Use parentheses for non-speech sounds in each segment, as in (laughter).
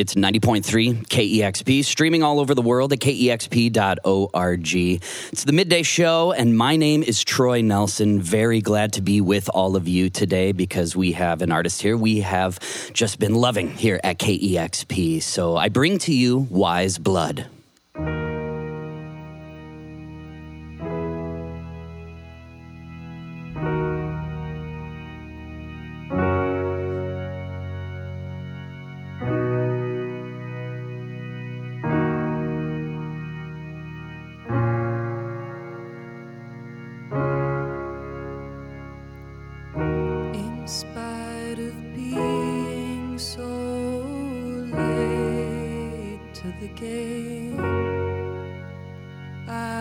It's 90.3 KEXP, streaming all over the world at kexp.org. It's the midday show, and my name is Troy Nelson. Very glad to be with all of you today because we have an artist here we have just been loving here at KEXP. So I bring to you Weyes Blood. I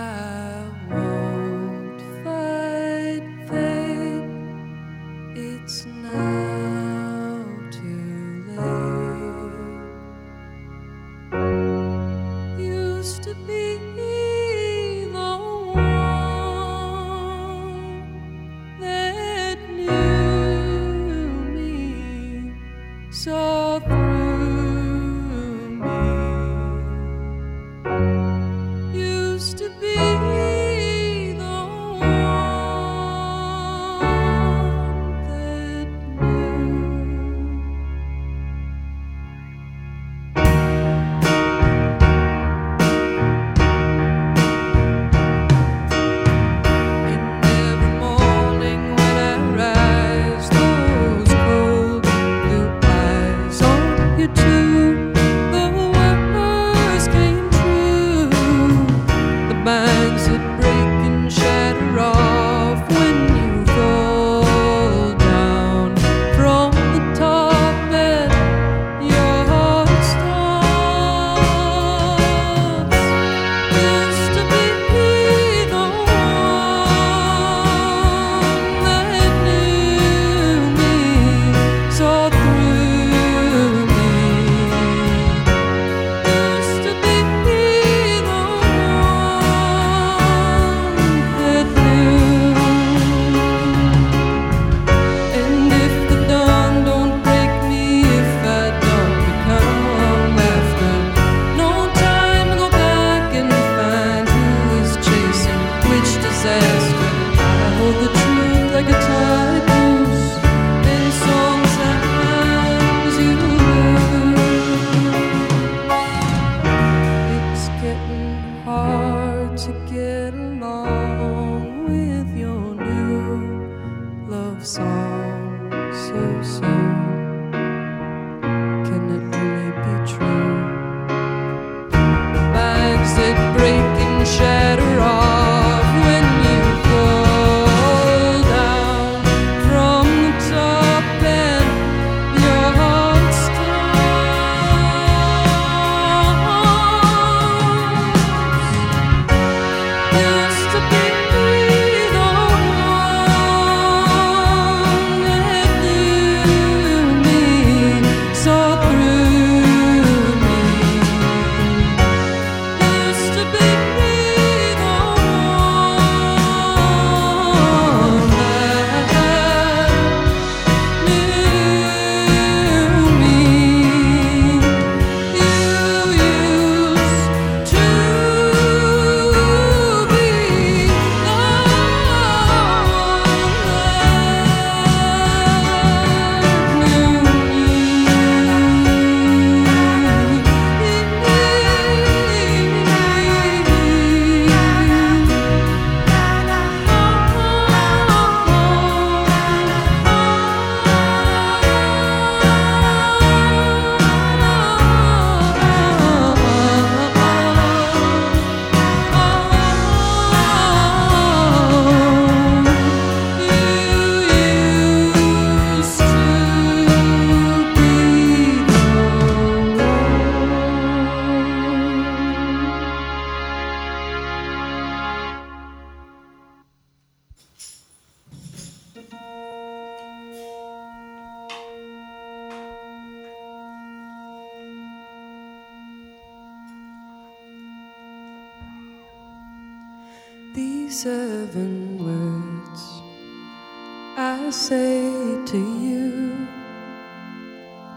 Say to you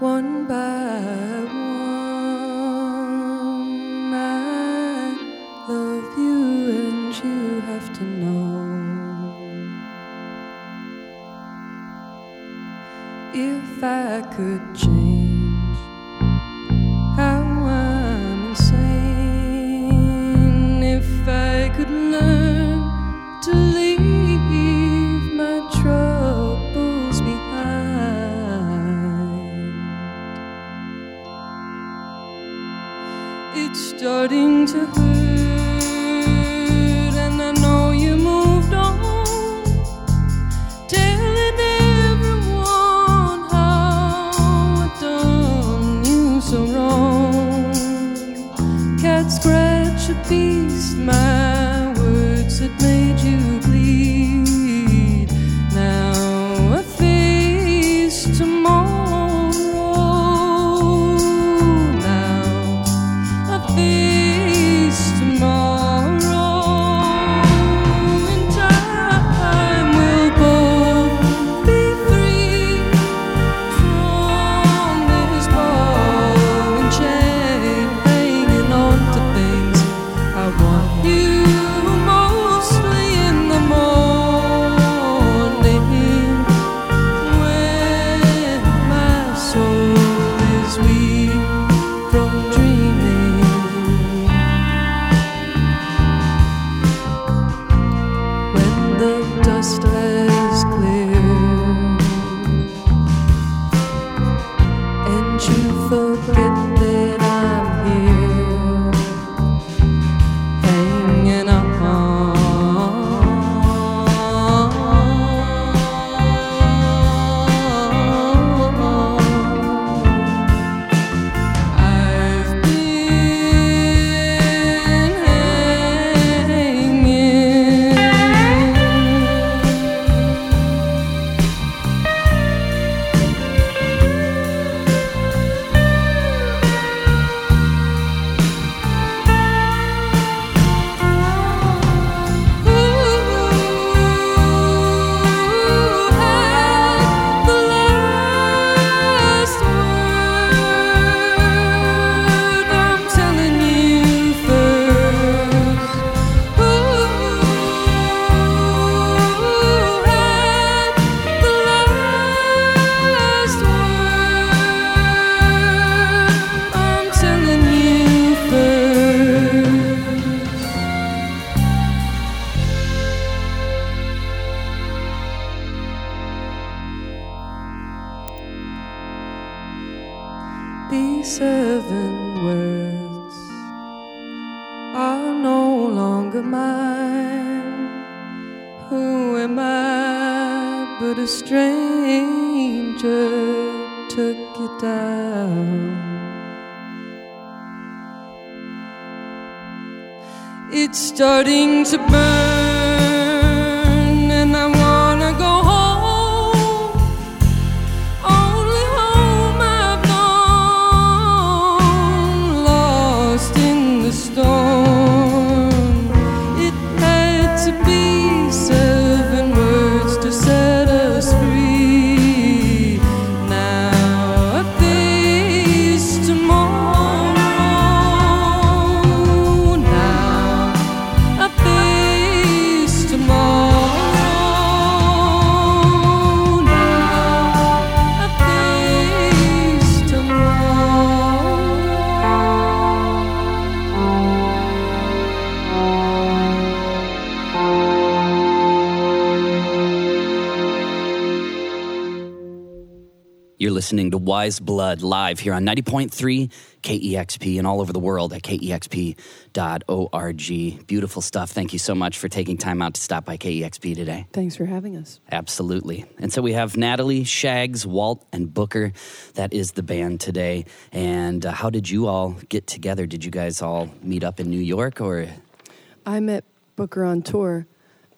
one by one. I love you, and you have to know. If I could change. Scratch a beast, my words that made the dust It's starting to burn, You're listening to Weyes Blood live here on 90.3 KEXP and all over the world at kexp.org. Beautiful stuff. Thank you so much for taking time out to stop by KEXP today. Thanks for having us. Absolutely. And so we have Natalie, Shags, Walt, and Booker. That is the band today. And uh, how did you all get together? Did you guys all meet up in New York or? I met Booker on tour,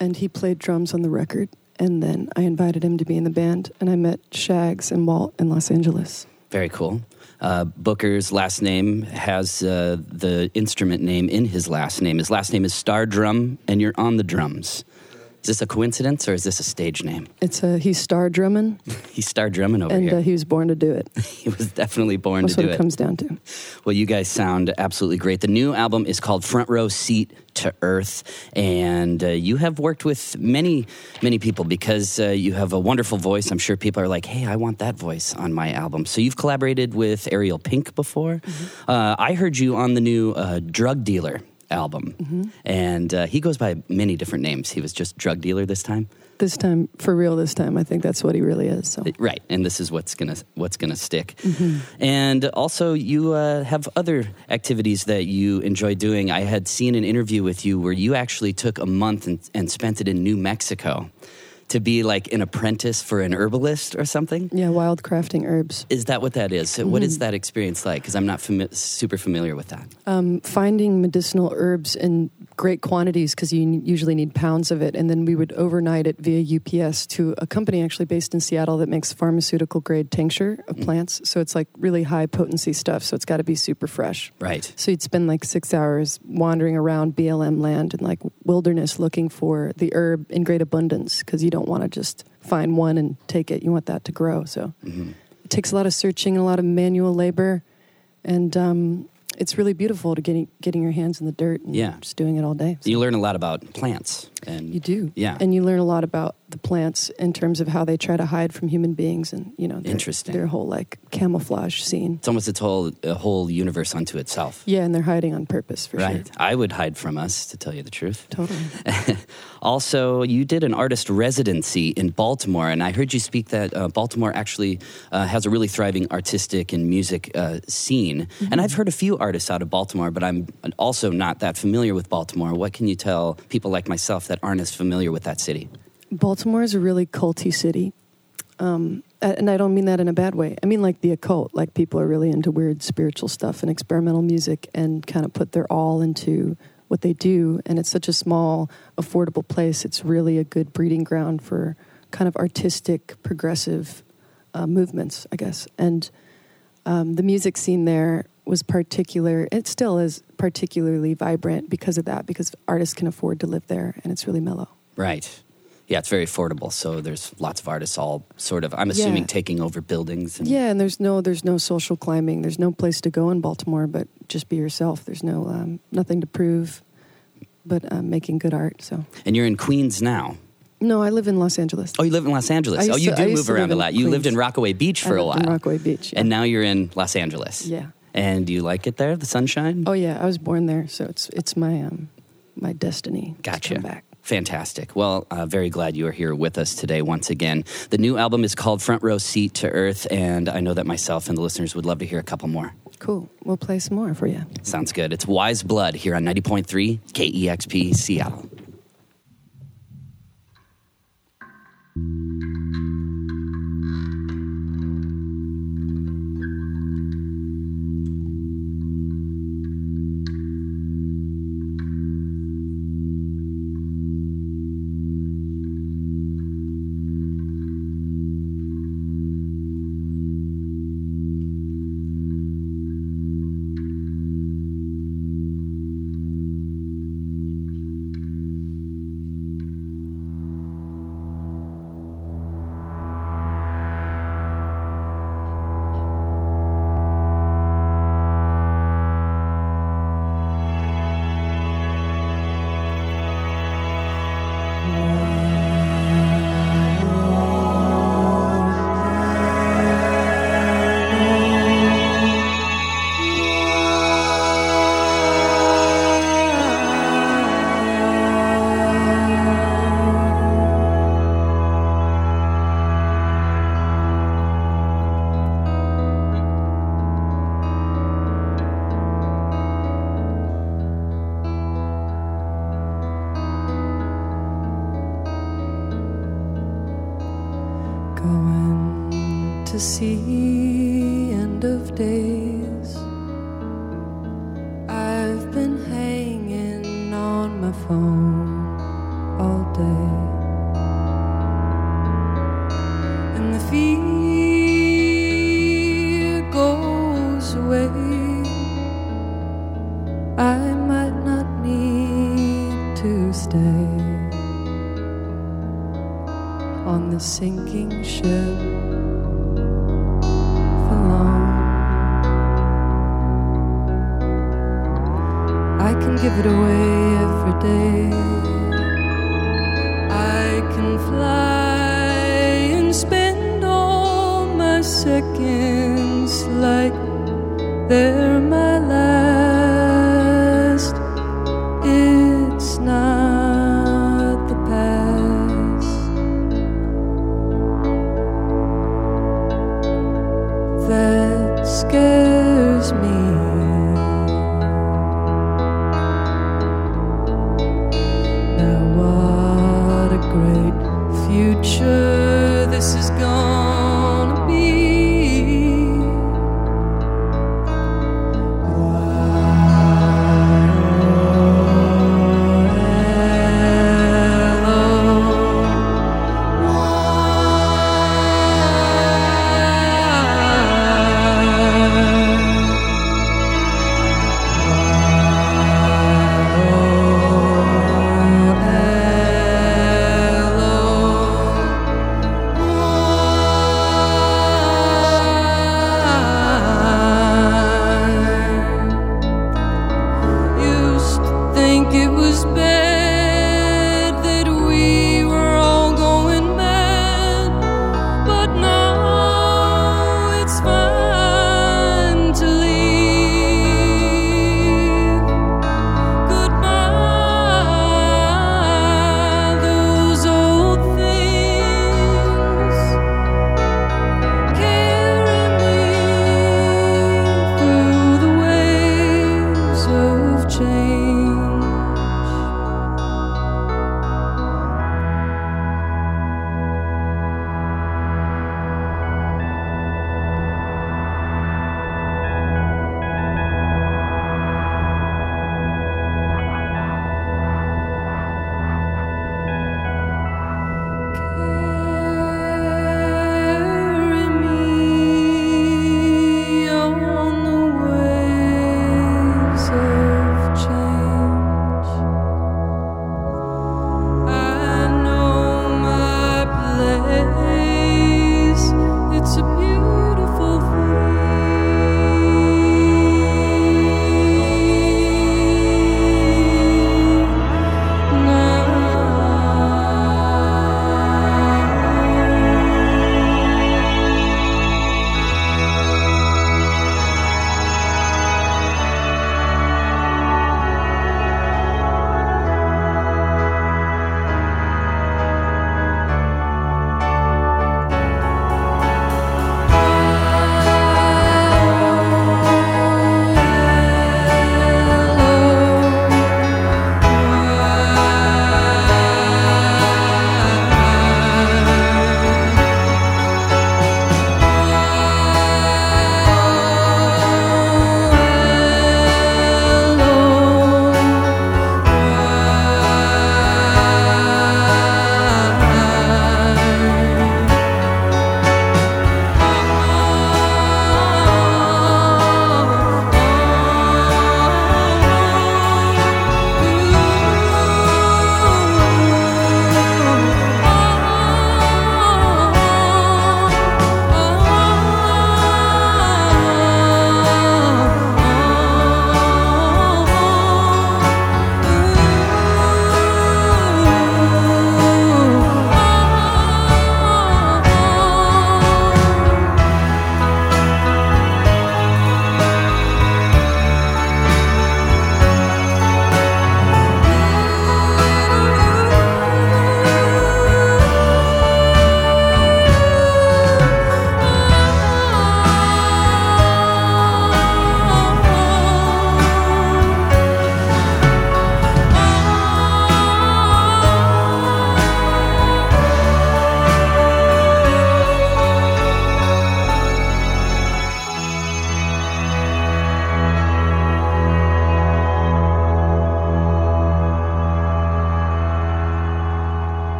and he played drums on the record. And then I invited him to be in the band, and I met Shags and Walt in Los Angeles. Very cool. Uh, Booker's last name has uh, the instrument name in his last name. His last name is Stardrum, and you're on the drums. Is this a coincidence or is this a stage name? It's a he's star drumming, (laughs) He's star drumming over and here. uh, he was born to do it. (laughs) he was definitely born That's to what do it it. comes down to. Well, you guys sound absolutely great. The new album is called Front Row Seat to Earth, and uh, you have worked with many, many people because uh, you have a wonderful voice. I'm sure people are like, "Hey, I want that voice on my album." So you've collaborated with Ariel Pink before. Uh, I heard you on the new uh, Drugdealer album, and uh, he goes by many different names. He was just Drugdealer this time. This time, for real, this time, I think that's what he really is. So Right, and this is what's gonna what's gonna stick. Mm-hmm. And also, you uh, have other activities that you enjoy doing. I had seen an interview with you where you actually took a month and, and spent it in New Mexico to be like an apprentice for an herbalist or something. yeah, wild crafting herbs. Is that what that is? What Mm-hmm. is that experience like? Because I'm not fami- super familiar with that. um, finding medicinal herbs in great quantities because you usually need pounds of it, and then we would overnight it via UPS to a company actually based in Seattle that makes pharmaceutical grade tincture of plants. So it's like really high potency stuff. So it's got to be super fresh. Right. So you'd spend like six hours wandering around BLM land and like wilderness looking for the herb in great abundance because you don't want to just find one and take it. You want that to grow. So it takes a lot of searching and a lot of manual labor, and um, it's really beautiful to getting getting your hands in the dirt and Yeah. just doing it all day. So You learn a lot about plants. And you do, Yeah. and you learn a lot about the plants in terms of how they try to hide from human beings, and you know, their, Interesting. their whole like camouflage scene. it's almost its whole, a whole universe unto itself. Yeah, and they're hiding on purpose for right. sure. I would hide from us, to tell you the truth. Totally. (laughs) also, you did an artist residency in Baltimore, and I heard you speak that uh, Baltimore actually uh, has a really thriving artistic and music uh, scene. And I've heard a few artists out of Baltimore, but I'm also not that familiar with Baltimore. What can you tell people like myself that aren't as familiar with that city? Baltimore is a really culty city. Um, and I don't mean that in a bad way. I mean like the occult. Like people are really into weird spiritual stuff and experimental music and kind of put their all into what they do. And it's such a small, affordable place. It's really a good breeding ground for kind of artistic, progressive uh, movements, I guess. And um, the music scene there was particular. It still is particularly vibrant because of that, because artists can afford to live there and it's really mellow. Right. Yeah, it's very affordable. So there's lots of artists all sort of, I'm assuming, Yeah. taking over buildings. And, Yeah, and there's no there's no social climbing. There's no place to go in Baltimore, but just be yourself. There's no um, nothing to prove, but um, making good art. So And you're in Queens now. no, I live in Los Angeles. Oh, you live in Los Angeles. Oh, you to- do move around a lot. You lived in Rockaway Beach for a while. in Rockaway Beach. Yeah. And now you're in Los Angeles. yeah. And do you like it there, the sunshine? Oh yeah, I was born there, so it's it's my um my destiny. to Gotcha. come back. Fantastic. Well, uh, very glad you are here with us today once again. The new album is called Front Row Seat to Earth, and I know that myself and the listeners would love to hear a couple more. Cool. We'll play some more for you. Sounds good. It's Weyes Blood here on 90.3 KEXP Seattle. The sinking ship for long. I can give it away every day. I can fly and spend all my seconds like they're my last.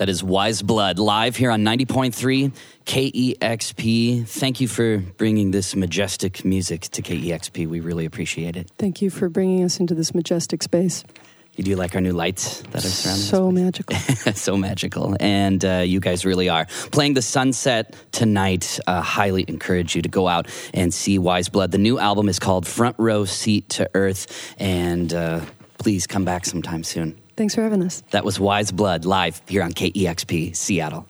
That is Weyes Blood live here on 90.3 KEXP. Thank you for bringing this majestic music to KEXP. We really appreciate it. Thank you for bringing us into this majestic space. You do like our new lights that are surrounding So magical. (laughs) so magical. And uh, you guys really are. Playing the sunset tonight, uh, highly encourage you to go out and see Weyes Blood. The new album is called Front Row Seat to Earth. And uh, please come back sometime soon. Thanks for having us. That was Weyes Blood live here on KEXP Seattle.